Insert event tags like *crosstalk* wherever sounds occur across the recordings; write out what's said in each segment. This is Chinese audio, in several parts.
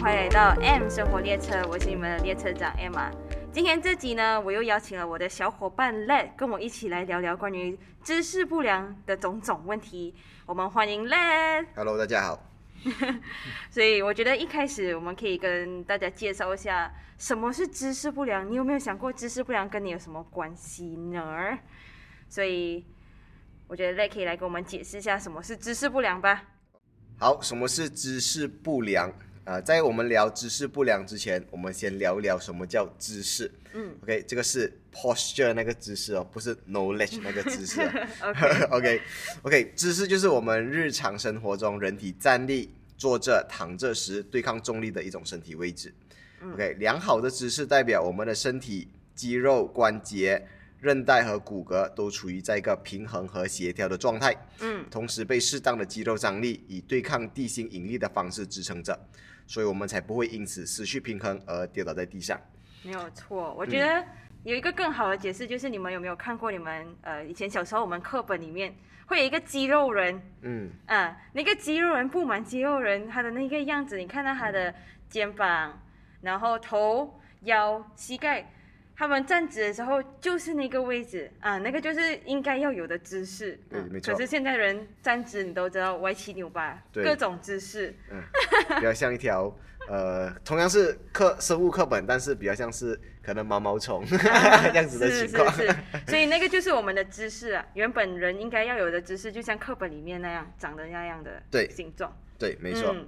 欢迎来到 M 生活列车，我是你们的列车长 Emma。今天这集呢，我又邀请了我的小伙伴 Let 跟我一起来聊聊关于姿势不良的种种问题。我们欢迎 Let。Hello，大家好。*laughs* 所以我觉得一开始我们可以跟大家介绍一下什么是姿势不良。你有没有想过姿势不良跟你有什么关系呢？所以我觉得 Let 可以来给我们解释一下什么是姿势不良吧。好，什么是姿势不良？呃，在我们聊姿势不良之前，我们先聊一聊什么叫姿势。嗯，OK，这个是 posture 那个姿势哦，不是 knowledge 那个姿势哦。OK，OK，OK，姿势就是我们日常生活中人体站立、坐着、躺着时对抗重力的一种身体位置。OK，良好的姿势代表我们的身体肌肉、关节、韧带和骨骼都处于在一个平衡和协调的状态。嗯，同时被适当的肌肉张力以对抗地心引力的方式支撑着，所以我们才不会因此失去平衡而跌倒在地上。没有错。我觉得有一个更好的解释，就是你们有没有看过你们呃以前小时候我们课本里面会有一个肌肉人，嗯，啊，那个肌肉人布满肌肉人，他的那个样子，你看到他的肩膀，然后头、腰、膝盖，他们站直的时候就是那个位置啊，那个就是应该要有的姿势。嗯对没错可是现在人站直，你都知道歪七扭八，各种姿势。嗯比较像一条 *laughs* 呃，同样是课生物课本，但是比较像是可能毛毛虫 *laughs* 这样子的是情况。是是，所以那个就是我们的姿势啊，原本人应该要有的姿势，就像课本里面那样长得那样的对形状。对，没错。嗯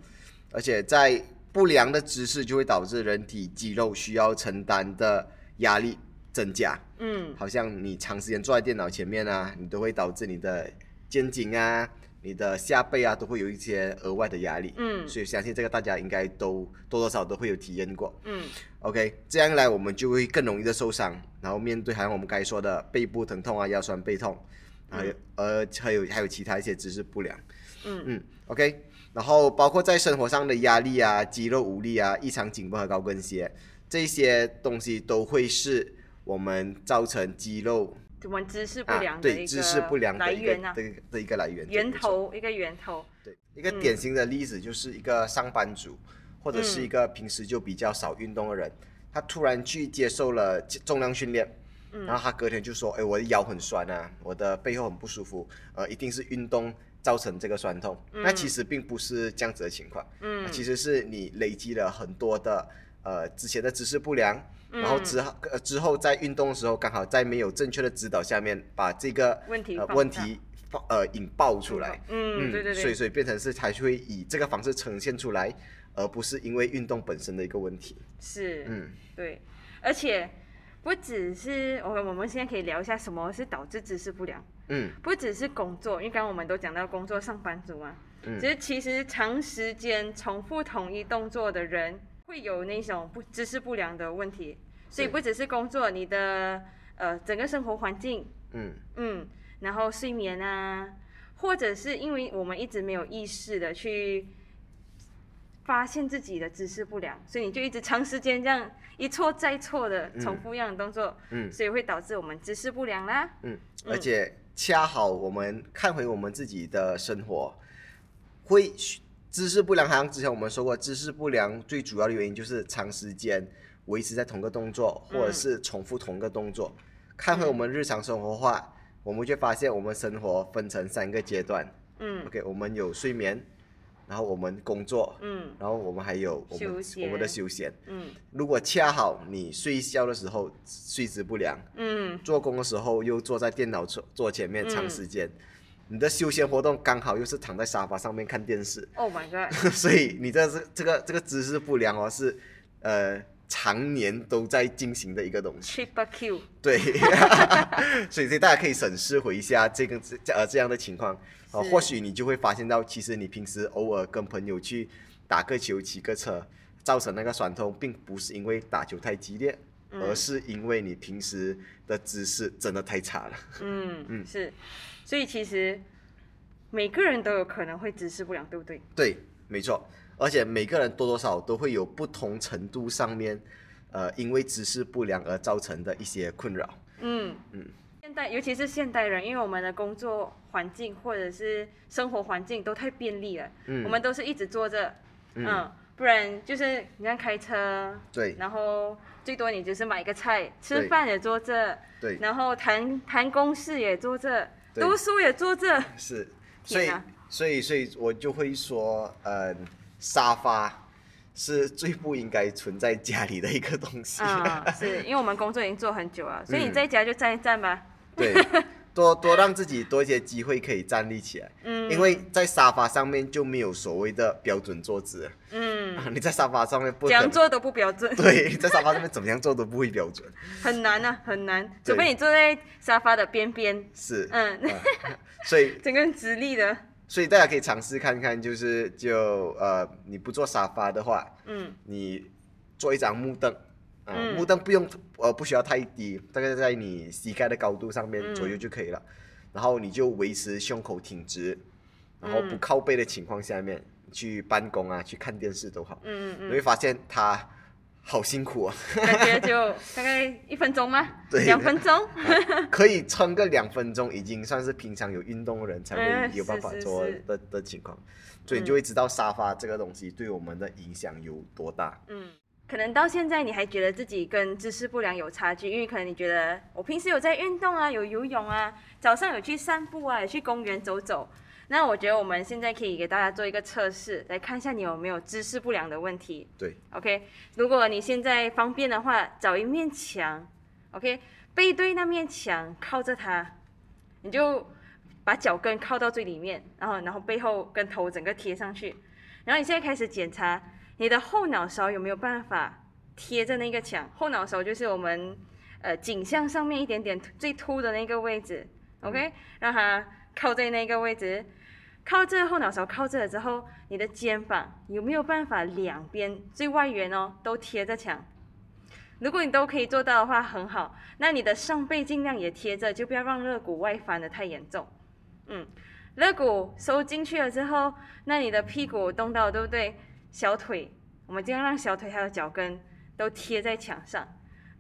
而且在不良的姿势就会导致人体肌肉需要承担的压力增加。嗯，好像你长时间坐在电脑前面啊，你都会导致你的肩颈啊、你的下背啊都会有一些额外的压力。嗯所以相信这个大家应该都多多少少都会有体验过。嗯 OK，这样一来我们就会更容易的受伤，然后面对好像我们刚才说的背部疼痛啊、腰酸背痛，还有、呃还有还有其他一些姿势不良。嗯嗯，OK，然后包括在生活上的压力啊、肌肉无力啊、异常紧绷和高跟鞋这些东西都会是我们造成肌肉我们姿势不啊良的一个对姿势不良的一个来源啊，的的一个来源源头一个源头。对，一个典型的例子就是一个上班族，或者是一个平时就比较少运动的人，他突然去接受了重量训练，然后他隔天就说：“哎，我的腰很酸啊，我的背后很不舒服，呃，一定是运动造成这个酸痛。那其实并不是这样子的情况，嗯。其实是你累积了很多的呃之前的姿势不良。然后之后呃之后在运动的时候，刚好在没有正确的指导下面，把这个问题呃问题放呃引爆出来，嗯，对对对，所以所以变成是才会以这个方式呈现出来，而不是因为运动本身的一个问题。是，嗯，对，而且不只是我们我们现在可以聊一下什么是导致姿势不良，嗯。不只是工作，因为刚刚我们都讲到工作上班族嘛，嗯。其实其实长时间重复同一动作的人会有那种不姿势不良的问题，所以不只是工作，你的呃整个生活环境嗯。嗯，然后睡眠啊，或者是因为我们一直没有意识的去发现自己的姿势不良，所以你就一直长时间这样一错再错的重复一样的动作，嗯。所以会导致我们姿势不良啦。嗯，而且恰好我们看回我们自己的生活，会姿势不良，好像之前我们说过，姿势不良最主要的原因就是长时间维持在同个动作，或者是重复同个动作。看回我们日常生活化，我们就发现我们生活分成三个阶段。嗯。OK，我们有睡眠，然后我们工作，嗯。然后我们还有我们我们的休闲。嗯。如果恰好你睡觉的时候睡姿不良，嗯，做工的时候又坐在电脑桌桌前面长时间，你的休闲活动刚好又是躺在沙发上面看电视，*laughs* Oh my god！*laughs* 所以你这是这个这个姿势不良哦，是呃常年都在进行的一个东西。Triple Q，对，*laughs* 所以所以大家可以审视回一下这个这呃这样的情况，呃，或许你就会发现到，其实你平时偶尔跟朋友去打个球、骑个车，造成那个酸痛，并不是因为打球太激烈，嗯而是因为你平时的姿势真的太差了。嗯 *laughs* 嗯是，所以其实每个人都有可能会姿势不良，对不对？对，没错，而且每个人多多少少都会有不同程度上面，呃，因为姿势不良而造成的一些困扰。嗯嗯。现代，尤其是现代人，因为我们的工作环境或者是生活环境都太便利了，嗯我们都是一直坐着，嗯，不然就是你像开车，对。然后最多你就是买个菜，吃饭也坐这，对。然后谈谈公事也坐这，读书也坐这，是，所以所以所以我就会说，嗯，沙发是最不应该存在家里的一个东西。啊、是因为我们工作已经做很久了，所以你嗯。在家就站一站吧。对，*laughs* 多多让自己多一些机会可以站立起来，嗯，因为在沙发上面就没有所谓的标准坐姿。了。嗯，*laughs* 你在沙发上面不怎样做都不标准，*laughs* 对，在沙发上面怎么样做都不会标准。很难啊，很难，除非你坐在沙发的边边，是，嗯，啊 *laughs* 所以整个人直立的，所以大家可以尝试看看，就是就呃，你不坐沙发的话，嗯。你坐一张木凳，啊、嗯。木凳不用呃不需要太低，大概在你膝盖的高度上面嗯。左右就可以了。然后你就维持胸口挺直，然后不嗯靠背的情况下面、去办公啊，去看电视都好，嗯嗯你会发现它好辛苦啊，嗯，感觉就大概一分钟吗？*laughs* 对。两分钟，*laughs* 可以撑个两分钟，已经算是平常有运动的人才嗯会有办法做的的情况，所以你就会知道沙发这个东西对我们的影响有多大。嗯。可能到现在你还觉得自己跟姿势不良有差距，因为可能你觉得我平时有在运动啊，有游泳啊，早上有去散步啊，有去公园走走。那我觉得我们现在可以给大家做一个测试，来看一下你有没有姿势不良的问题。对，OK，如果你现在方便的话，找一面墙，OK，背对那面墙，靠着它，你就把脚跟靠到最里面，然后然后背后跟头整个贴上去，然后你现在开始检查你的后脑勺有没有办法贴着那个墙，后脑勺就是我们呃颈项上面一点点最凸的那个位置，OK，让它靠在那个位置。靠这后脑勺靠这了之后，你的肩膀有没有办法两边最外缘哦都贴着墙？如果你都可以做到的话，很好。那你的上背尽量也贴着，就不要让肋骨外翻的太严重。嗯，肋骨收进去了之后，那你的屁股动到对不对？小腿，我们尽量让小腿还有脚跟都贴在墙上。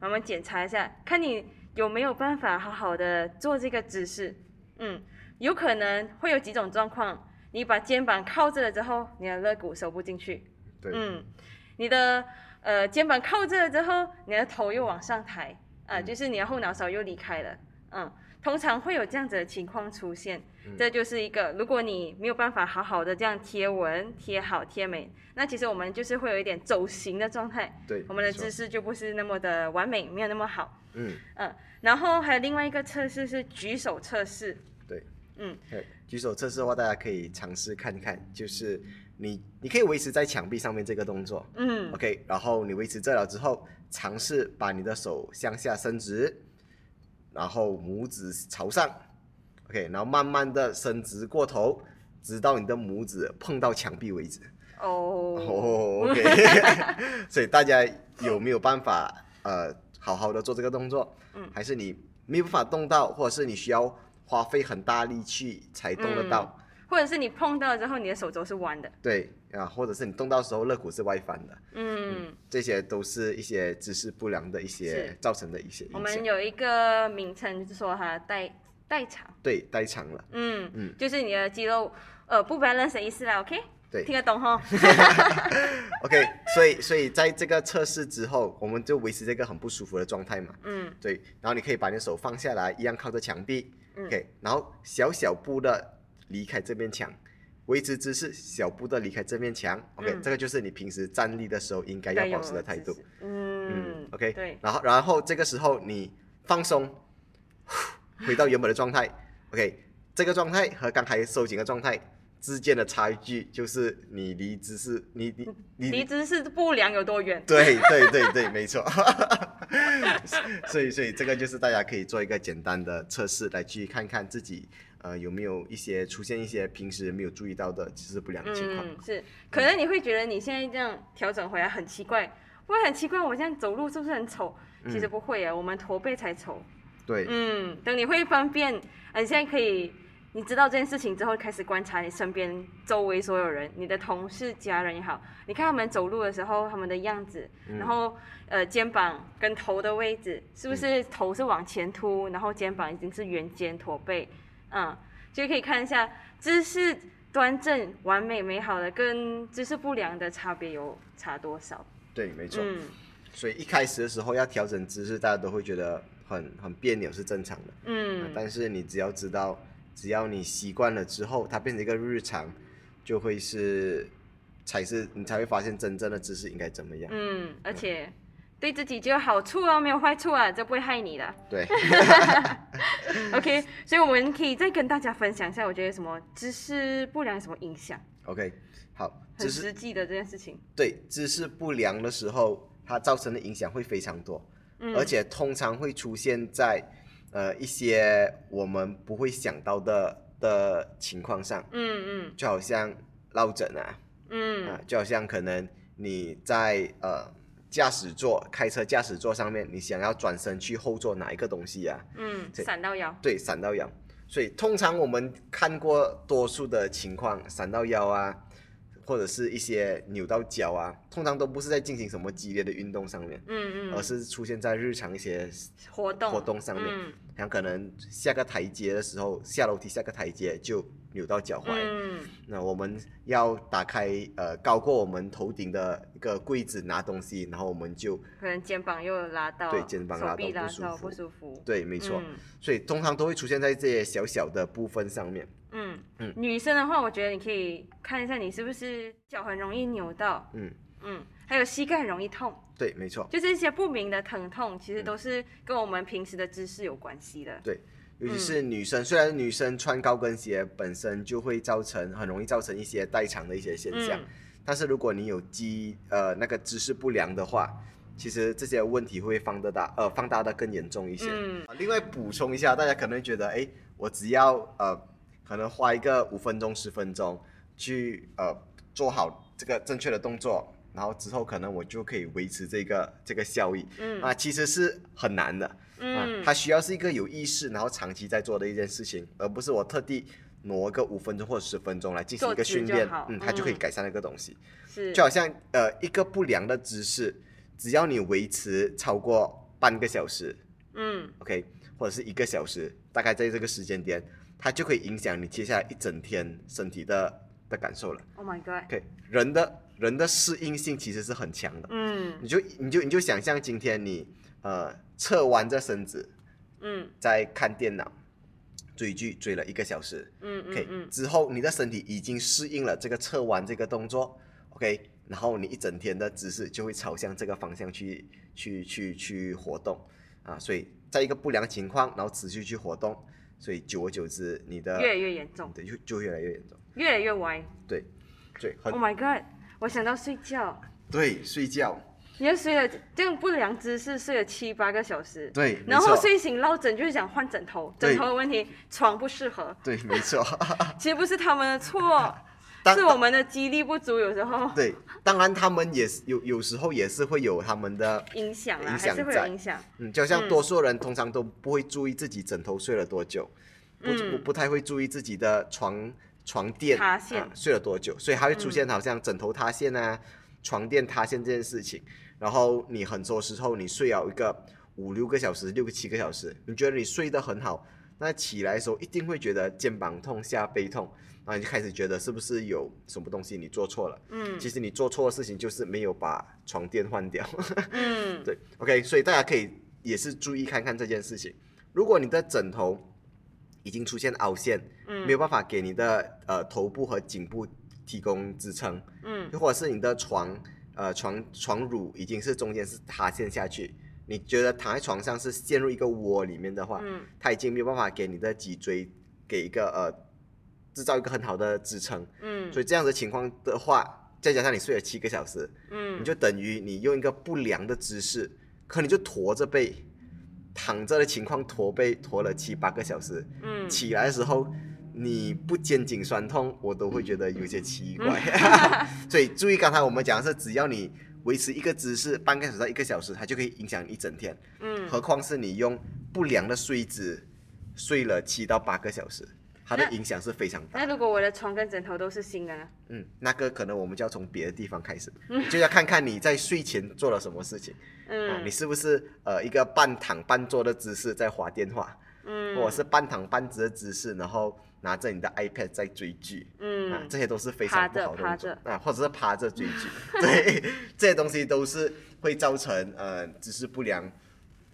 我们检查一下，看你有没有办法好好的做这个姿势。嗯，有可能会有几种状况，你把肩膀靠着了之后，你的肋骨收不进去。对，嗯，你的呃肩膀靠着了之后，你的头又往上抬，啊、嗯就是你的后脑勺又离开了。嗯，通常会有这样子的情况出现，嗯。这就是一个，如果你没有办法好好的这样贴稳、贴好、贴美，那其实我们就是会有一点走形的状态，对，我们的姿势就不是那么的完美，没有那么好。嗯，嗯，然后还有另外一个测试是举手测试，对，嗯，对，举手测试的话，大家可以尝试看看，就是你你可以维持在墙壁上面这个动作。嗯，OK，然后你维持这了之后，尝试把你的手向下伸直，然后拇指朝上，OK，然后慢慢的伸直过头，直到你的拇指碰到墙壁为止。哦，哦，OK，*laughs* 所以大家有没有办法呃好好的做这个动作？嗯还是你没有办法动到，或者是你需要花费很大力气才动得到？或者是你碰到了之后，你的手肘是弯的，对啊，或者是你动到的时候肋骨是外翻的，嗯这些都是一些姿势不良的一些造成的一些我。们有一个名称，就是说它代代偿，对，代偿了。嗯嗯就是你的肌肉呃不 balance 的意思啦，OK？对听得懂哈？*laughs* *laughs* OK，所以所以在这个测试之后，我们就维持这个很不舒服的状态嘛。嗯对，然后你可以把你的手放下来，一样靠着墙壁、嗯 o k 然后小小步的离开这面墙，维持姿势，小步的离开这面墙，OK，、嗯。这个就是你平时站立的时候应该要保持的态度。嗯。嗯，OK，对，然后然后这个时候你放松，回到原本的状态，OK，这个状态和刚才收紧的状态之间的差距就是你离姿势，你你你离姿势不良有多远？对对对对，*laughs* 没错。所以所以这个就是大家可以做一个简单的测试，来去看看自己呃有没有一些出现一些平时没有注意到的姿势不良的情况。嗯，是，可能你会觉得你现在这样调整回来很奇怪，会很奇怪，我现在走路是不是很丑？其实不会啊，我们驼背才丑。对，嗯，等你会分辨，呃，你现在可以，你知道这件事情之后，开始观察你身边周围所有人，你的同事、家人也好，你看他们走路的时候，他们的样子，嗯然后呃肩膀跟头的位置，是不是头是往前凸，然后肩膀已经是圆肩驼背，嗯，就可以看一下姿势端正、完美、美好的跟姿势不良的差别有差多少？对，没错。嗯所以一开始的时候要调整姿势，大家都会觉得很很别扭，是正常的。啊嗯但是你只要知道，只要你习惯了之后，它变成一个日常，就会是才是你才会发现真正的姿势应该怎么样。嗯，而且对自己就有好处哦，没有坏处啊，这不会害你的。对，*laughs* OK，所以我们可以再跟大家分享一下，我觉得什么姿势不良什么影响，OK，好，很实际的这件事情。对姿势不良的时候，它造成的影响会非常多，嗯。而且通常会出现在呃一些我们不会想到的的情况上，嗯嗯。就好像落枕啊，嗯。啊嗯，就好像可能你在呃驾驶座开车驾驶座上面，你想要转身去后座哪一个东西啊，嗯，闪到腰。对，闪到腰。所以通常我们看过多数的情况，闪到腰啊，或者是一些扭到脚啊，通常都不是在进行什么激烈的运动上面，嗯嗯，而是出现在日常一些活动活动上面，嗯像可能下个台阶的时候，下楼梯下个台阶就扭到脚踝。嗯那我们要打开呃高过我们头顶的一个柜子拿东西，然后我们就可能肩膀又拉到，对肩膀拉到不舒服不舒服。对，没错。嗯所以通常都会出现在这些小小的部分上面。嗯。嗯。女生的话，我觉得你可以看一下你是不是脚很容易扭到，嗯，嗯，还有膝盖很容易痛，对，没错。就是一些不明的疼痛，其实嗯都是跟我们平时的姿势有关系的。对，尤其是嗯。女生，虽然女生穿高跟鞋本身就会造成很容易造成一些代偿的一些现象，嗯。但是如果你有肌呃那个姿势不良的话，其实这些问题会放得大呃放大的更严重一些。嗯。另外补充一下，大家可能会觉得，哎，我只要呃可能花一个五分钟十分钟去呃做好这个正确的动作，然后之后可能我就可以维持这个这个效益。嗯啊，其实是很难的。啊嗯，，它需要是一个有意识，然后长期在做的一件事情，而不是我特地挪个五分钟或者十分钟来进行一个训练，嗯，它就可以嗯改善那个东西。是就好像呃一个不良的姿势，只要你维持超过半个小时嗯，OK，或者是一个小时，大概在这个时间点，它就可以影响你接下来一整天身体的的感受了。，Oh my God，OK，人的人的适应性其实是很强的，嗯。你就你就你就想象今天你呃侧弯着身子。嗯。在看电脑追剧追了一个小时嗯，OK，、嗯。嗯之后你的身体已经适应了这个侧弯这个动作，OK，然后你一整天的姿势就会朝向这个方向去去去去活动。啊，所以在一个不良情况，然后持续去活动，所以久而久之，你的越来越严重，对就就越来越严重，越来越歪。对，对，很 Oh my God，我想到睡觉，对，睡觉，你就睡了这种不良姿势睡了七八个小时，对，然后睡醒落枕就是想换枕头，枕头的问题，床不适合，对，没错，*laughs* 其实不是他们的错，当是我们的激力不足，有时候对，当然他们也是有有时候也是会有他们的影响啦，影还是会影响。嗯，就像嗯多数人通常都不会注意自己枕头睡了多久，不不太会注意自己的床床垫塌陷啊睡了多久，所以还会出现好像枕头塌陷啊、床垫塌陷这件事情。然后你很多时候你睡了一个五六个小时、六个七个小时，你觉得你睡得很好，那起来的时候一定会觉得肩膀痛、下背痛，然后你就开始觉得是不是有什么东西你做错了？嗯其实你做错的事情就是没有把床垫换掉。嗯 *laughs* 对，OK，所以大家可以也是注意看看这件事情。如果你的枕头已经出现凹陷，嗯没有办法给你的呃头部和颈部提供支撑，嗯又或者是你的床呃床床褥已经是中间是塌陷下去，你觉得躺在床上是陷入一个窝里面的话，嗯它已经没有办法给你的脊椎给一个呃制造一个很好的支撑，嗯。所以这样的情况的话，再加上你睡了七个小时，嗯，你就等于你用一个不良的姿势，可能就驼着背，躺着的情况驼背驼了七八个小时，嗯。起来的时候你不肩颈酸痛，我都会觉得有些奇怪。*laughs* 所以注意刚才我们讲的是，只要你维持一个姿势半个小时到一个小时，它就可以影响一整天，嗯。何况是你用不良的睡姿睡了七到八个小时，它的影响是非常大那。如果我的床跟枕头都是新的呢？嗯，那个可能我们就要从别的地方开始，你 *laughs* 就要看看你在睡前做了什么事情。啊，嗯你是不是呃一个半躺半坐的姿势在划电话，嗯，或者是半躺半直的姿势，然后拿着你的 iPad 在追剧，啊嗯，，这些都是非常不好的动作啊，或者是趴着追剧，*laughs* 对，这些东西都是会造成呃姿势不良。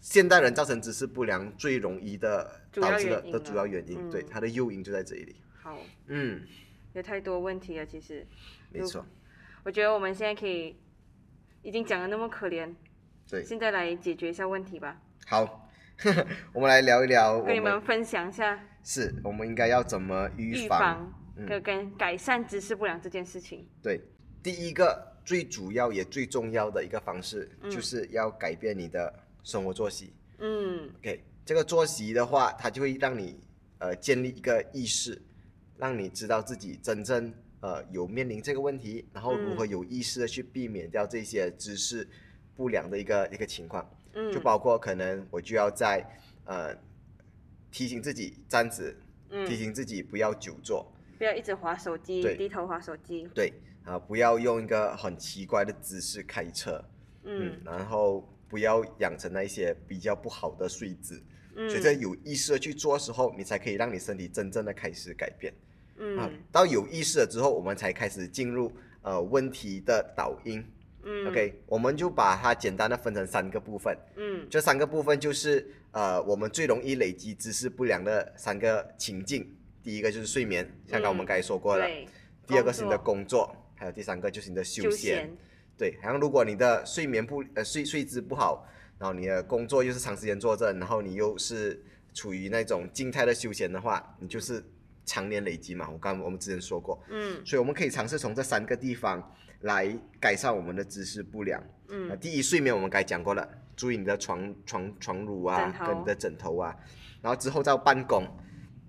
现代人造成姿势不良最容易的导致的的主要原因，对嗯它的诱因就在这里。好，嗯，有太多问题了，其实。没错，我觉得我们现在可以，已经讲的那么可怜，对，现在来解决一下问题吧，好，*laughs* 我们来聊一聊跟你们们分享一下是我们应该要怎么预预防跟跟改善姿势不良这件事情。对，第一个最主要也最重要的一个方式，嗯。就是要改变你的生活作息。嗯。OK，这个作息的话，它就会让你呃建立一个意识，让你知道自己真正呃有面临这个问题，然后如何嗯。有意识的去避免掉这些姿势不良的一个一个情况，嗯，就包括可能我就要在呃提醒自己站直，提嗯，醒自己不要久坐，不要一直划手机，低头划手机。对啊、不要用一个很奇怪的姿势开车，嗯然后不要养成那一些比较不好的睡姿，嗯，所以在有意识的去做的时候，你才可以让你身体真正的开始改变。啊嗯，到有意识了之后，我们才开始进入呃问题的导因。嗯。OK，我们就把它简单的分成三个部分，嗯。这三个部分就是呃我们最容易累积姿势不良的三个情境。第一个就是睡眠，像刚刚我们嗯。刚才说过了；对，第二个是你的工工作，还有第三个就是你的休休闲。闲，对，好像如果你的睡眠不呃睡睡姿不好，然后你的工作又是长时间坐着，然后你又是处于那种静态的休闲的话，你就是常年累积嘛。我刚我们之前说过，嗯所以我们可以尝试从这三个地方来改善我们的姿势不良。呃，嗯第一，睡眠我们刚才讲过了，注意你的床床床褥啊跟你的枕头啊，然后之后到办公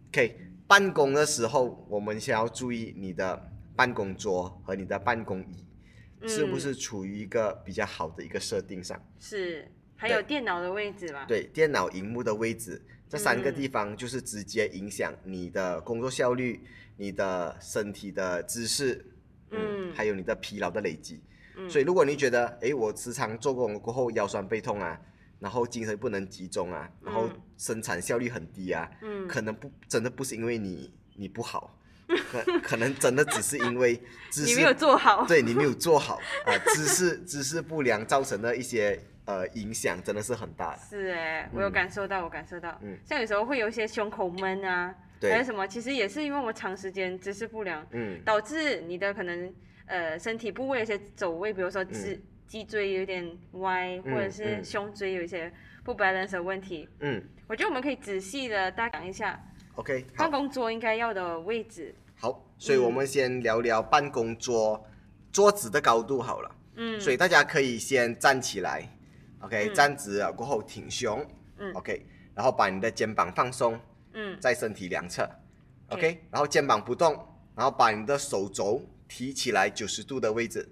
，OK，办公的时候我们先要注意你的办公桌和你的办公椅。是不嗯是处于一个比较好的一个设定上？是，还有电脑的位置吧？对，电脑荧幕的位置，这三个嗯地方就是直接影响你的工作效率、你的身体的姿势，嗯，嗯还有你的疲劳的累积。嗯所以，如果你觉得，哎，我时常做工过后腰酸背痛啊，然后精神不能集中啊，然后嗯生产效率很低啊，嗯，可能不真的不是因为你你不好，可可能真的只是因为姿势你没有做好。对你没有做好 *laughs* 啊、姿势姿势不良造成的一些呃影响真的是很大的。是哎，我有嗯感受到，我感受到，嗯像有时候会有一些胸口闷啊，还有，什么，其实也是因为我们长时间姿势不良，嗯导致你的可能呃身体部位有一些走位，比如说脊脊椎有点歪，或者嗯是嗯胸椎有一些不 balance 的问题。嗯我觉得我们可以仔细的大讲一下，OK，办公桌应该要的位置。好，所以我们先聊聊办公桌桌子的高度好了。嗯，所以大家可以先站起来，OK，、嗯。站直了过后挺胸，嗯，OK，然后把你的肩膀放松嗯。在身体两侧 OK，OK，然后肩膀不动，然后把你的手肘提起来九十度的位置，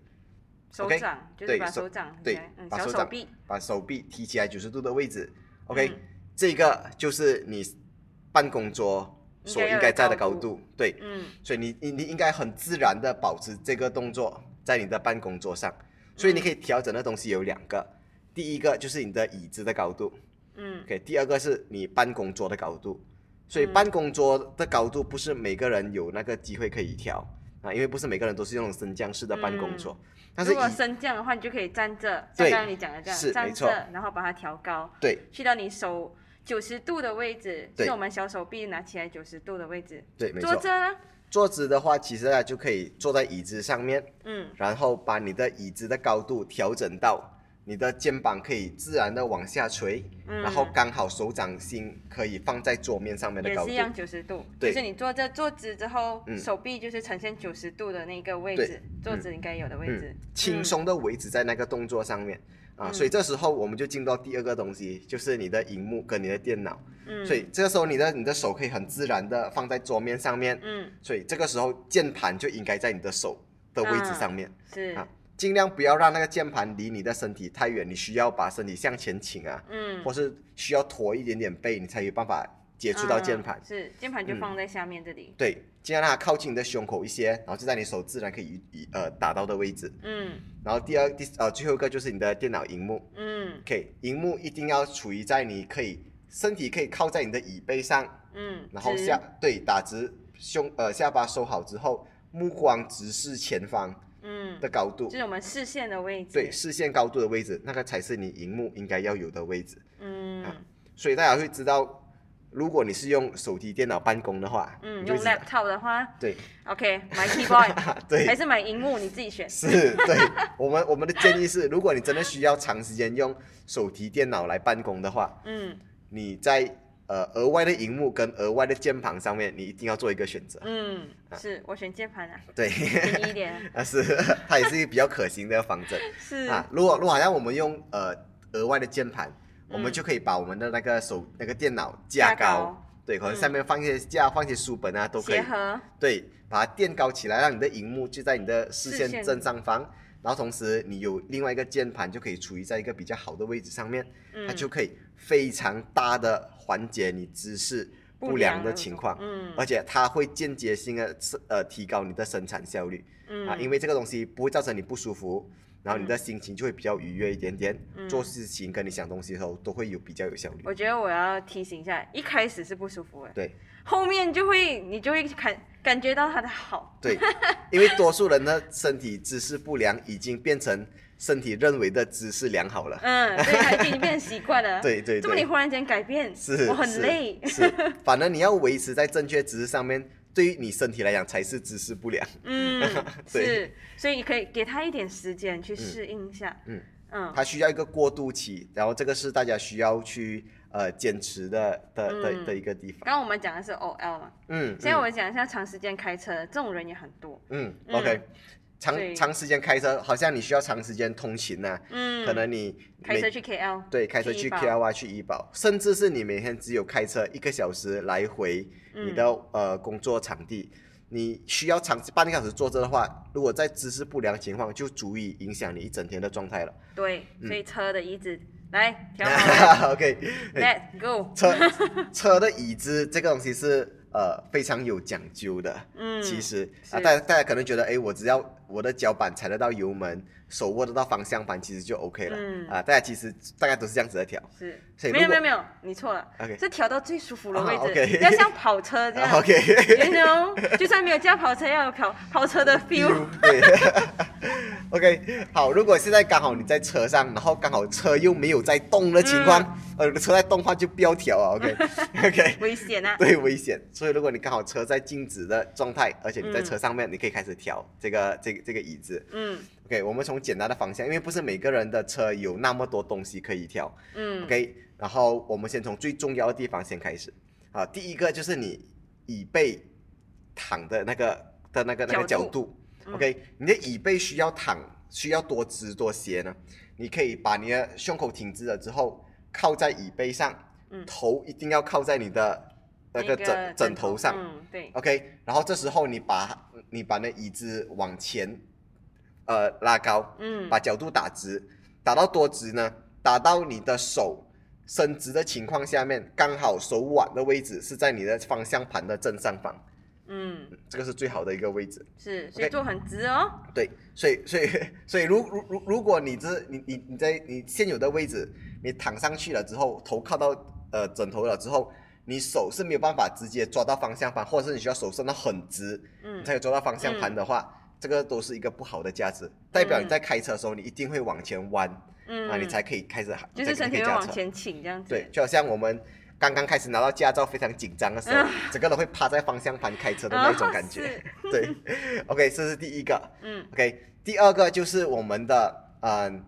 手 OK，掌就是对手把手掌对把手掌把手臂提起来九十度的位置，OK，、嗯。这个就是你办公桌所应该在的高度，对，嗯所以你你你应该很自然的保持这个动作在你的办公桌上，所以你可以调整的东西有两个，第一个就是你的椅子的高度嗯，OK，第二个是你办公桌的高度，所以嗯办公桌的高度不是每个人有那个机会可以调啊，因为不是每个人都是用升降式的办公桌，但是嗯如果升降的话，你就可以站着，刚刚你讲的这样，站着，然后把它调高，对去到你手九十度的位置，对。是我们小手臂拿起来九十度的位置。对没错，坐着呢，坐姿的话，其实啊就可以坐在椅子上面，嗯。然后把你的椅子的高度调整到你的肩膀可以自然的往下垂，嗯，然后刚好手掌心可以放在桌面上面的高度。也是一。样九十度，对。就是你坐这坐直之后，嗯。手臂就是呈现九十度的那个位置，坐姿应该有的位置。嗯，，轻松的维持在那个动作上面啊，嗯。所以这时候我们就进入到第二个东西，就是你的荧幕跟你的电脑。嗯，所以这个时候你的你的手可以很自然的放在桌面上面，嗯。所以这个时候键盘就应该在你的手的位置上面。是。啊尽量不要让那个键盘离你的身体太远，你需要把身体向前倾啊，嗯。或是需要驼一点点背，你才有办法接触到键盘。嗯是键盘就嗯。放在下面这里，对，尽量让它靠近你的胸口一些，然后就在你手自然可以移呃打到的位置。嗯。然后第二第呃最后一个就是你的电脑荧幕。嗯，OK，荧幕一定要处于在你可以身体可以靠在你的椅背上，嗯，然后下对打直胸呃下巴收好之后，目光直视前方嗯，的高度。就，是我们视线的位置。对，视线高度的位置，那个才是你荧幕应该要有的位置。嗯。所以大家会知道，如果你是用手提电脑办公的话，嗯，用 laptop 的话？对，OK，买 keyboard *laughs* 对。还是买荧幕，你自己选。是，对。我们我们的建议是，如果你真的需要长时间用手提电脑来办公的话，嗯。你在呃额外的荧幕跟额外的键盘上面，你一定要做一个选择。嗯，是我选键盘啊，对，便宜一点。*laughs* 啊是，它也是一个比较可行的方针。*laughs* 是。啊。如果如果好像我们用呃额外的键盘，我们嗯。就可以把我们的那个手那个电脑架架高，对，可能嗯。上面放一些架，放一些书本啊都可以对，把它垫高起来，让你的荧幕就在你的视线正上方，然后同时你有另外一个键盘就可以处于在一个比较好的位置上面，它嗯就可以非常大的缓解你姿势不良的情况，嗯。而且它会间接性的呃提高你的生产效率、嗯。啊，因为这个东西不会造成你不舒服。然后你的心情就会比较愉悦一点点，嗯做事情跟你想东西的时候都会有比较有效率。我觉得我要提醒一下，一开始是不舒服的，对后面就会你就会感感觉到它的好。对，因为多数人的身体姿势不良已经变成身体认为的姿势良好了。嗯，对，它已经变成习惯了。*laughs* 对对对，这么你忽然间改变，是我很是累。是，反正你要维持在正确姿势上面，对于你身体来讲才是姿势不良。嗯，*laughs* 对。是，所以你可以给他一点时间去适应一下。嗯。嗯。他需要一个过渡期，然后这个是大家需要去呃坚持的的的嗯。的一个地方。刚刚我们讲的是 OL 嘛，嗯，现在我们讲一下长时间开车，这种人也很多。嗯嗯。OK，长对。长时间开车，好像你需要长时间通勤呐、嗯，可能你每开车去 KL，对，开车去去怡保。KL 啊，去怡保，甚至是你每天只有开车一个小时来回你的、嗯呃工作场地，你需要长半个小时坐着的话，如果在姿势不良情况，就足以影响你一整天的状态了。对，嗯。所以车的椅子来调好 OK，Let's go。车车的椅子这个东西是呃非常有讲究的。嗯，其实。啊，大家大家可能觉得，哎，我只要我的脚板踩得到油门，手握得到方向盘，其实就 OK 了。嗯啊，大家其实大概都是这样子在调。是所以没有没有没有，你错了 OK 是调到最舒服的位啊置，，OK 要像跑车这样。*laughs* OK，You know，就算没有驾跑车，要有跑跑车的 feel。对，*laughs* OK，好，如果现在刚好你在车上，然后刚好车又没有在动的情况，呃，车在动的话就不要调啊，OK，OK，*laughs* 危险啊！对，危险。所以如果你刚好车在静止的状态，而且你在嗯车上面，你可以开始调这个这个这个椅子。嗯 OK，我们从简单的方向，因为不是每个人的车有那么多东西可以挑。嗯 OK，然后我们先从最重要的地方先开始。啊，第一个就是你椅背躺的那个的那个那个角度 OK，你的椅背需要躺，需要多直多斜呢？你可以把你的胸口挺直了之后，靠在椅背上，嗯头一定要靠在你的那个枕枕头上。嗯，对，OK，然后这时候你把你把那椅子往前，呃拉高，嗯把角度打直，打到多直呢？打到你的手伸直的情况下面，刚好手腕的位置是在你的方向盘的正上方，嗯这个是最好的一个位置。是，所以坐很直哦。对，所以所以所以如如如如果你这你你你在你现有的位置，你躺上去了之后，头靠到呃枕头了之后，你手是没有办法直接抓到方向盘，或者是你需要手伸到很直，嗯你才有抓到方向盘的话，这个都是一个不好的价值，代表你在开车的时候，你一定会往前弯、嗯啊，你才可以开始，就是身。体会往前倾这样子。对，就好像我们刚刚开始拿到驾照，非常紧张的时候，整个人会趴在方向盘开车的那种感觉。*laughs* 对，OK，这是第一个。嗯 OK，第二个就是我们的嗯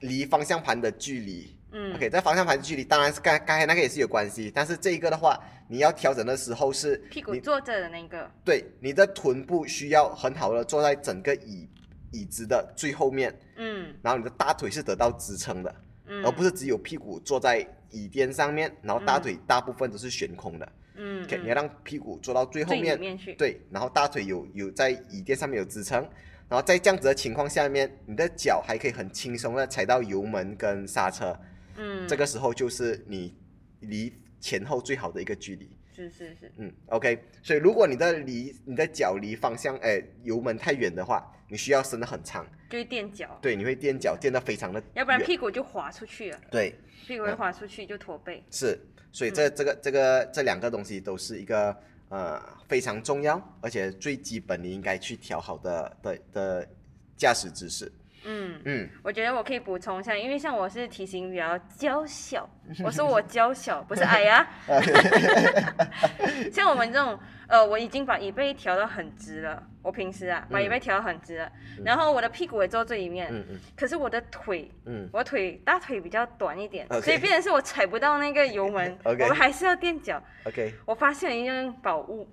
离方向盘的距离。嗯 OK，在方向盘的距离当然是刚刚才那个也是有关系，但是这一个的话，你要调整的时候是屁股坐着的那个。对你的臀部需要很好的坐在整个椅椅子的最后面，嗯然后你的大腿是得到支撑的，嗯，而不是只有屁股坐在椅垫上面，然后大腿大部分都是悬空的。嗯 OK，嗯你要让屁股坐到最后面，面去。对，然后大腿有有在椅垫上面有支撑，然后在这样子的情况下面，你的脚还可以很轻松的踩到油门跟刹车，嗯，这个时候就是你离前后最好的一个距离。是是是。嗯，OK，所以如果你的离你的脚离方向哎油门太远的话，你需要伸得很长，就会垫脚，对，你会垫脚垫得非常的要不然屁股就滑出去了，对屁股会滑出去就驼背。是，所以这这个这个这两个东西都是一个呃非常重要，而且最基本你应该去调好的的的驾驶姿势。嗯，嗯，我觉得我可以补充一下，因为像我是体型比较娇小，*laughs* 我说我娇小，不是矮呀、*laughs* 像我们这种，呃，我已经把椅背调到很直了，我平时啊，把椅背调到很直了，然后我的屁股也坐最里面，嗯嗯。可是我的腿，嗯。我腿大腿比较短一点所以变成是我踩不到那个油门 *laughs* 我们还是要垫脚。，OK，我发现了一样宝物，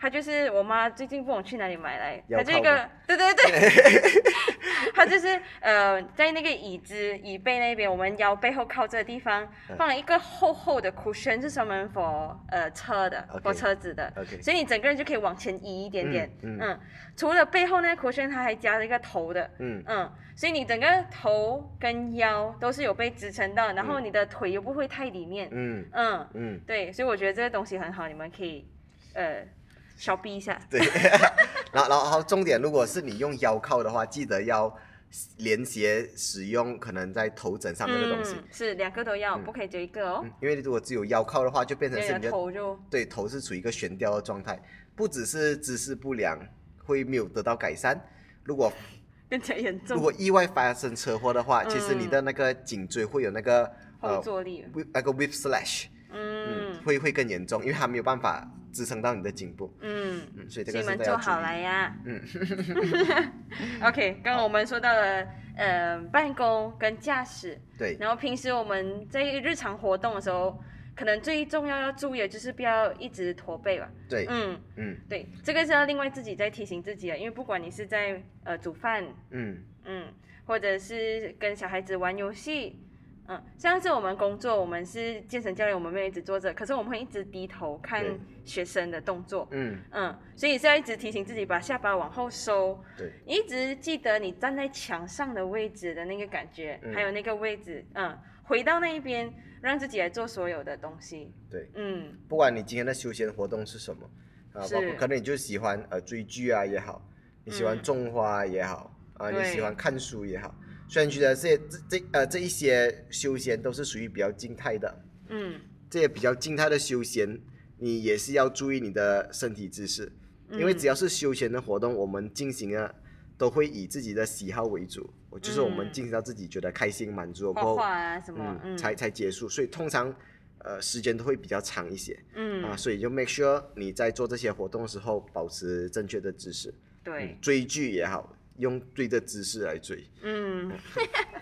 它就是我妈最近不懂去哪里买来，腰它就一个对对对，它 *laughs* 就是呃在那个椅子椅背那边，我们腰背后靠这个地方嗯。放了一个厚厚的 cushion，是专门 for 呃车的 for 车子的所以你整个人就可以往前移一点点，嗯嗯。嗯除了背后那个 cushion，它还加了一个头的，嗯。嗯，所以你整个头跟腰都是有被支撑到，然后你的腿又不会太里面，嗯嗯嗯，对，所以我觉得这个东西很好，你们可以呃小逼一下。对。*laughs* 然后然后重点，如果是你用腰靠的话，记得要连接使用可能在头枕上面的东西。嗯、是两个都要，不可以只有一个哦。嗯，因为如果只有腰靠的话，就变成是你的的头就对头是处于一个悬吊的状态，不只是姿势不良会没有得到改善，如果 *laughs* 更加严重，如果意外发生车祸的话，其实你嗯。的那个颈椎会有那个后呃坐力。那个 whip slash，嗯会会更严重，因为它没有办法支撑到你的颈部，嗯，嗯，所以这个是都要注坐好来意。呀。嗯。*laughs* OK，刚刚我们说到了呃办公跟驾驶，对，然后平时我们在日常活动的时候，可能最重要要注意的就是不要一直驼背吧。对，嗯，嗯。对，这个是要另外自己再提醒自己的，因为不管你是在呃煮饭，嗯。嗯，或者是跟小孩子玩游戏，嗯，像是我们工作，我们是健身教练，我们没有一直坐着，可是我们会一直低头看对学生的动作，嗯，嗯，所以是要一直提醒自己把下巴往后收，对，你一直记得你站在墙上的位置的那个感觉，嗯。还有那个位置，嗯，回到那一边，让自己来做所有的东西，对，嗯，不管你今天的休闲活动是什么，啊，包括可能你就喜欢呃追剧啊也好，你喜欢嗯。种花也好，啊，你喜欢看书也好，虽然觉得这些这这呃这一些休闲都是属于比较静态的，嗯，这些比较静态的休闲，你也是要注意你的身体姿势，因为只要是休闲的活动，我们进行了都会以自己的喜好为主，就是我们嗯。进行到自己觉得开心满足了画过后，画啊什么，才才结束，所以通常呃时间都会比较长一些。嗯，啊，所以就 make sure 你在做这些活动的时候保持正确的姿势。对，追剧也好，用对的姿势来追，嗯。*laughs*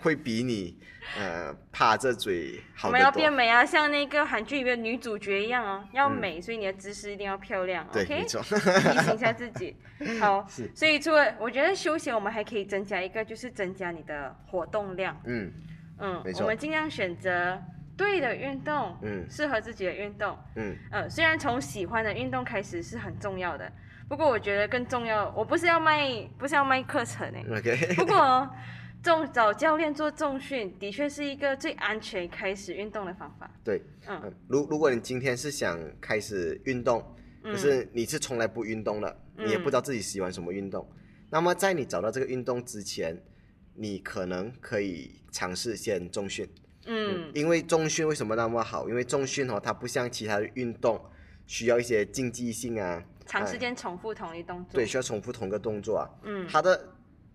会比你呃趴着追好我们要。变美啊，像那个韩剧里面女主角一样哦，要嗯美，所以你的姿势一定要漂亮对，，OK？没错。*laughs* 提醒一下自己。*laughs* 好，所以除了我觉得休闲，我们还可以增加一个，就是增加你的活动量。嗯嗯没，错我们尽量选择对的运动，嗯适合自己的运动。嗯呃，虽然从喜欢的运动开始是很重要的，不过我觉得更重要，我不是要卖，不是要卖课程诶。，OK。不过重找教练做重训，的确是一个最安全开始运动的方法。对，嗯嗯，如如果你今天是想开始运动，嗯可是你是从来不运动的，你也不知道自己喜欢什么运动，那么在你找到这个运动之前，你可能可以尝试先重训。嗯因为重训为什么那么好？因为重训哦，它不像其他的运动需要一些竞技性啊，长时间重复同一动作。对，需要重复同一个动作啊。嗯，它的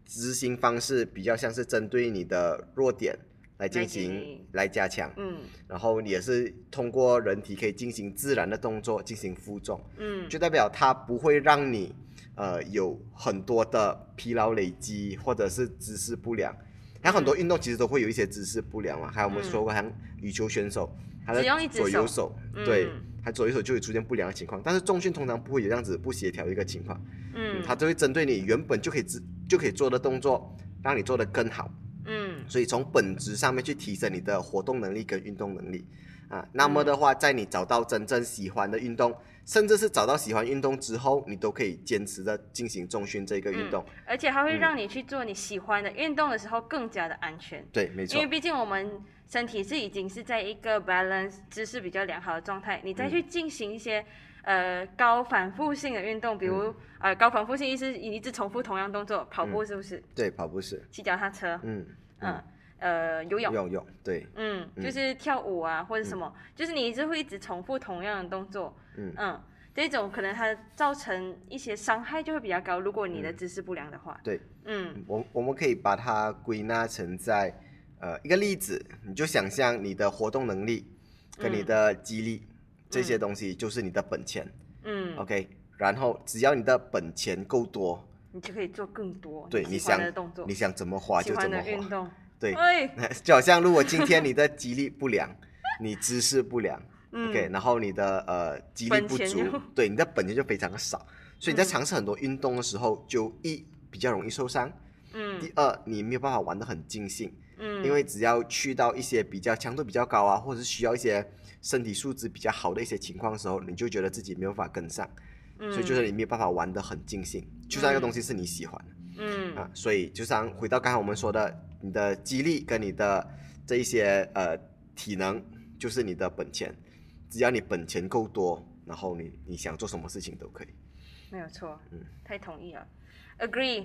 执行方式比较像是针对你的弱点来进行来加强，嗯。然后也是通过人体可以进行自然的动作进行负重，嗯。就代表它不会让你呃有很多的疲劳累积或者是姿势不良。还有很多运动其实都会有一些姿势不良嘛，还有我们说过，像羽球选手，他的左右手对，他左右手就会出现不良的情况。但是重训通常不会有这样子不协调的一个情况，嗯它就会针对你原本就可以自就可以做的动作，让你做得更好。嗯所以从本质上面去提升你的活动能力跟运动能力啊。那么的话，在你找到真正喜欢的运动，甚至是找到喜欢运动之后，你都可以坚持的进行重训这个运动。而且它会让你去做你喜欢的运动的时候更加的安全，对，没错。因为，毕竟我们身体是已经是在一个 balance 姿势比较良好的状态，你再去进行一些。呃，高反复性的运动，比如、呃高反复性意思一直重复同样动作，跑步是不是？对，跑步是，骑脚踏车，嗯，嗯，呃，游泳，游泳，对，嗯，就是跳舞啊或者什么，就是你一直会一直重复同样的动作，嗯。嗯，这种可能它造成一些伤害就会比较高。如果你的姿势不良的话，对，嗯。我我们可以把它归纳成在呃一个例子，你就想象你的活动能力跟你的肌力、这些东西就是你的本钱、嗯，o k 然后只要你的本钱够多，你就可以做更多对你想你，想怎么花就怎么花，运动，对，哎，*laughs* 就好像如果今天你的肌力不良，*laughs* 你姿势不良、嗯。O k 然后你的呃肌力不足，对，你的本钱就非常的少，所以你在嗯尝试很多运动的时候，就一比较容易受伤，嗯。第二你没有办法玩得很尽兴，嗯，因为只要去到一些比较强度比较高啊，或者是需要一些身体素质比较好的一些情况的时候，你就觉得自己没有办法跟上，所以就是你没有办法玩得很尽兴，就算那个东西是你喜欢的。嗯。啊，所以就像回到刚才我们说的，你的肌力跟你的这一些呃体能，就是你的本钱。只要你本钱够多，然后你你想做什么事情都可以。没有错，嗯太同意了，agree。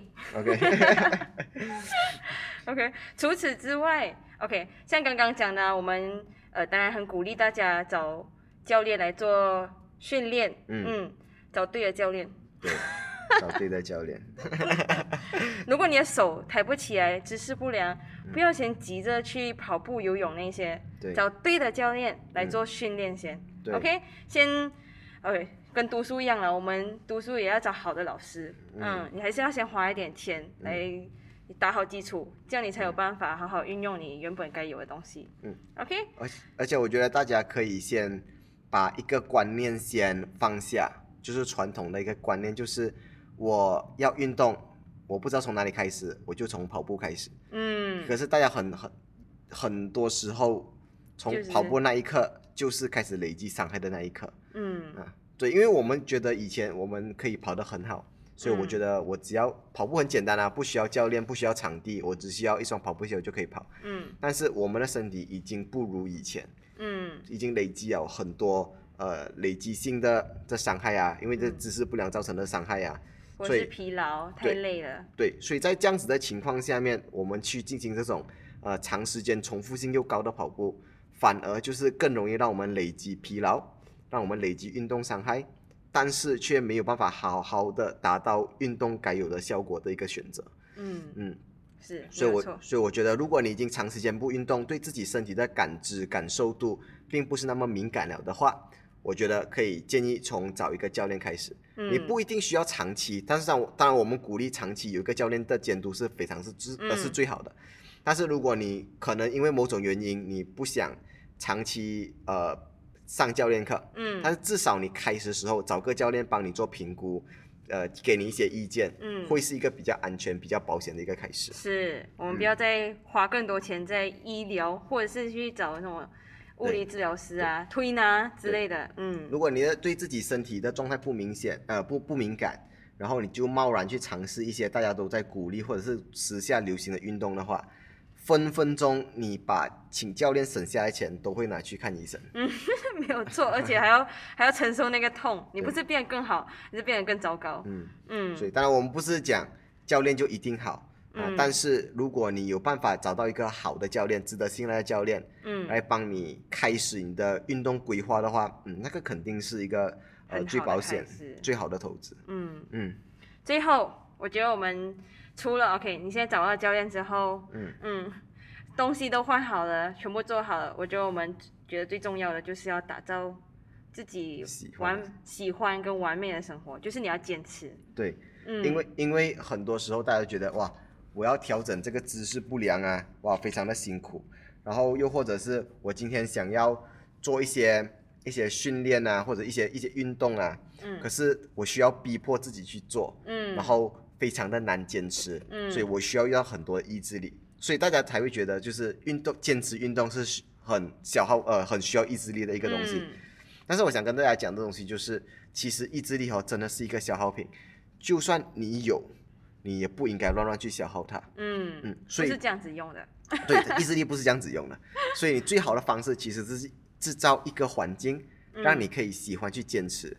OK，OK，*laughs* 除此之外，OK，像刚刚讲的，我们呃当然很鼓励大家找教练来做训练，嗯找对的教练。对，找对的教练。*laughs* 如果你的手抬不起来，姿势不良，不要先急着去跑步、游泳那些，对找对的教练来做训练先。对 OK，先 OK，跟读书一样了，我们读书也要找好的老师。嗯，嗯你还是要先花一点钱来打好基础，这样你才有办法好好运用你原本该有的东西。嗯，OK，而而且我觉得大家可以先把一个观念先放下，就是传统的一个观念，就是我要运动，我不知道从哪里开始，我就从跑步开始。嗯可是大家很很很多时候从跑步那一刻，就是开始累积伤害的那一刻嗯啊。对，因为我们觉得以前我们可以跑得很好，所以我嗯觉得我只要跑步很简单啊，不需要教练，不需要场地，我只需要一双跑步鞋我就可以跑。嗯但是我们的身体已经不如以前，嗯已经累积了很多呃累积性的这伤害啊，因为这嗯姿势不良造成的伤害啊。或是所以疲劳太累了。对，所以在这样子的情况下面，我们去进行这种呃长时间重复性又高的跑步，反而就是更容易让我们累积疲劳，让我们累积运动伤害，但是却没有办法好好的达到运动该有的效果的一个选择。嗯，嗯，是，所以我。所以我觉得，如果你已经长时间不运动，对自己身体的感知感受度并不是那么敏感了的话，我觉得可以建议从找一个教练开始。嗯你不一定需要长期，但是当当然我们鼓励长期有一个教练的监督是非常是是嗯最好的。但是如果你可能因为某种原因你不想长期呃上教练课，嗯但是至少你开始的时候找个教练帮你做评估，呃给你一些意见，嗯会是一个比较安全、比较保险的一个开始。是我们嗯不要再花更多钱在医疗，或者是去找那种物理治疗师啊、推拿之类的。嗯如果你的对自己身体的状态不明显，呃不不敏感，然后你就贸然去尝试一些大家都在鼓励或者是时下流行的运动的话，分分钟你把请教练省下来钱都会拿去看医生。嗯 *laughs* 没有错，而且还要 *laughs* 还要承受那个痛，你不是变得更好，你是变得更糟糕。嗯，嗯所以当然我们不是讲教练就一定好啊、嗯。但是如果你有办法找到一个好的教练，值得信赖的教练，嗯，来帮你开始你的运动规划的话，嗯，那个肯定是一个呃最保险、最好的投资。嗯，嗯。最后我觉得我们除了 OK，你现在找到教练之后，嗯。嗯，东西都换好了，全部做好了，我觉得我们觉得最重要的就是要打造自己喜欢。完喜欢跟完美的生活，就是你要坚持。对。嗯，因为因为很多时候大家觉得哇，我要调整这个姿势不良啊，哇，非常的辛苦。然后又或者是我今天想要做一些一些训练啊，或者一些一些运动啊，嗯。可是我需要逼迫自己去做，嗯，然后非常的难坚持，嗯。所以我需要要很多意志力，所以大家才会觉得就是运动坚持运动是很消耗呃很需要意志力的一个东西。嗯。但是我想跟大家讲的东西就是，其实意志力哦真的是一个消耗品，就算你有，你也不应该乱乱去消耗它。嗯嗯，所以是这样子用的。对意志力不是这样子用的，*laughs* 所以你最好的方式其实是制造一个环境，嗯让你可以喜欢去坚持。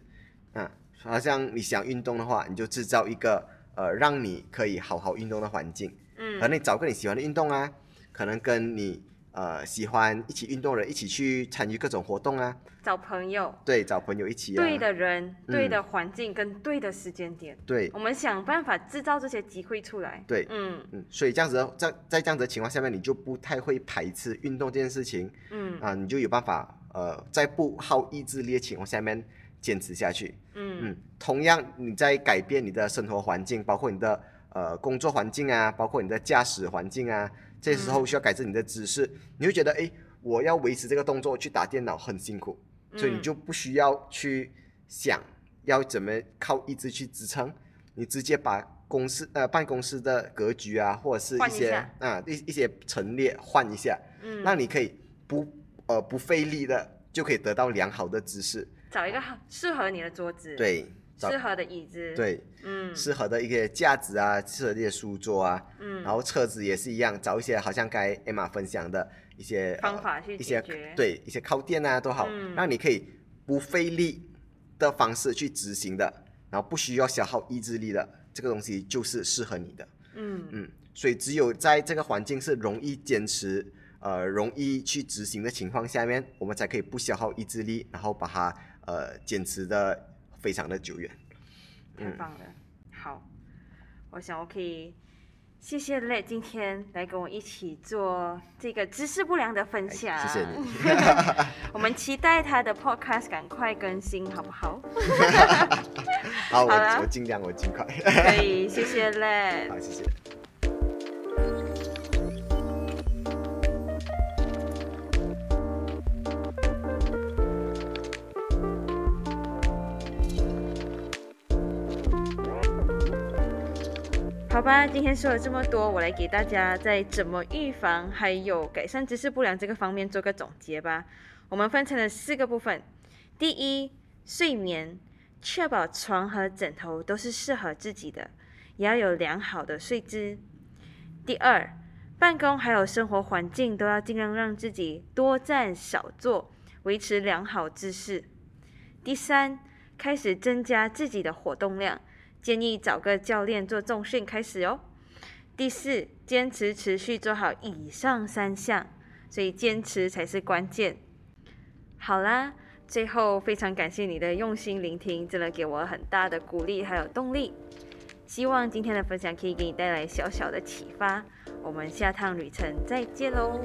嗯，好像你想运动的话，你就制造一个呃让你可以好好运动的环境。嗯可能你找个你喜欢的运动啊，可能跟你呃喜欢一起运动的人一起去参与各种活动啊，找朋友，对，找朋友一起啊，对的人、对嗯的环境跟对的时间点，对。我们想办法制造这些机会出来。对。嗯。嗯，所以这样子的在在这样子的情况下面，你就不太会排斥运动这件事情。嗯。啊，你就有办法呃在不耗意志力的情况下面坚持下去。嗯。嗯，同样你在改变你的生活环境，包括你的呃工作环境啊，包括你的驾驶环境啊，这时候需要改正你的姿势，你会觉得哎，我要维持这个动作去打电脑很辛苦，所以你嗯就不需要去想要怎么靠意志去支撑，你直接把公司呃办公室的格局啊，或者是一些啊一一些陈列换一下，嗯，让你可以不呃不费力的就可以得到良好的姿势，找一个好适合你的桌子，，对，找适合的椅子，，对。嗯。适合的一些架子啊，适合的一些书桌啊，嗯，然后车子也是一样，找一些好像刚才 Emma 分享的一些呃方法去一些对一些靠垫啊都好，嗯。让你可以不费力的方式去执行的，然后不需要消耗意志力的这个东西就是适合你的，嗯。嗯，所以只有在这个环境是容易坚持。呃，容易去执行的情况下面，我们才可以不消耗意志力，然后把它呃坚持的非常的久远。嗯太棒了，好，我想我可以。谢谢 Let 今天来跟我一起做这个知识不良的分哎享，谢谢你。*laughs* *laughs* 我们期待他的 podcast 赶快更新，好不好？*laughs* 好，我我尽量，我尽快。可以，谢谢 Let。好，谢谢。好吧，今天说了这么多，我来给大家在怎么预防还有改善姿势不良这个方面做个总结吧。我们分成了四个部分：第一，睡眠，确保床和枕头都是适合自己的，也要有良好的睡姿；第二，办公还有生活环境都要尽量让自己多站少坐，维持良好姿势；第三，开始增加自己的活动量。建议找个教练做重训开始哦。第四，坚持持续做好以上三项，所以坚持才是关键。好啦，最后非常感谢你的用心聆听，真的给我很大的鼓励还有动力。希望今天的分享可以给你带来小小的启发。我们下趟旅程再见喽。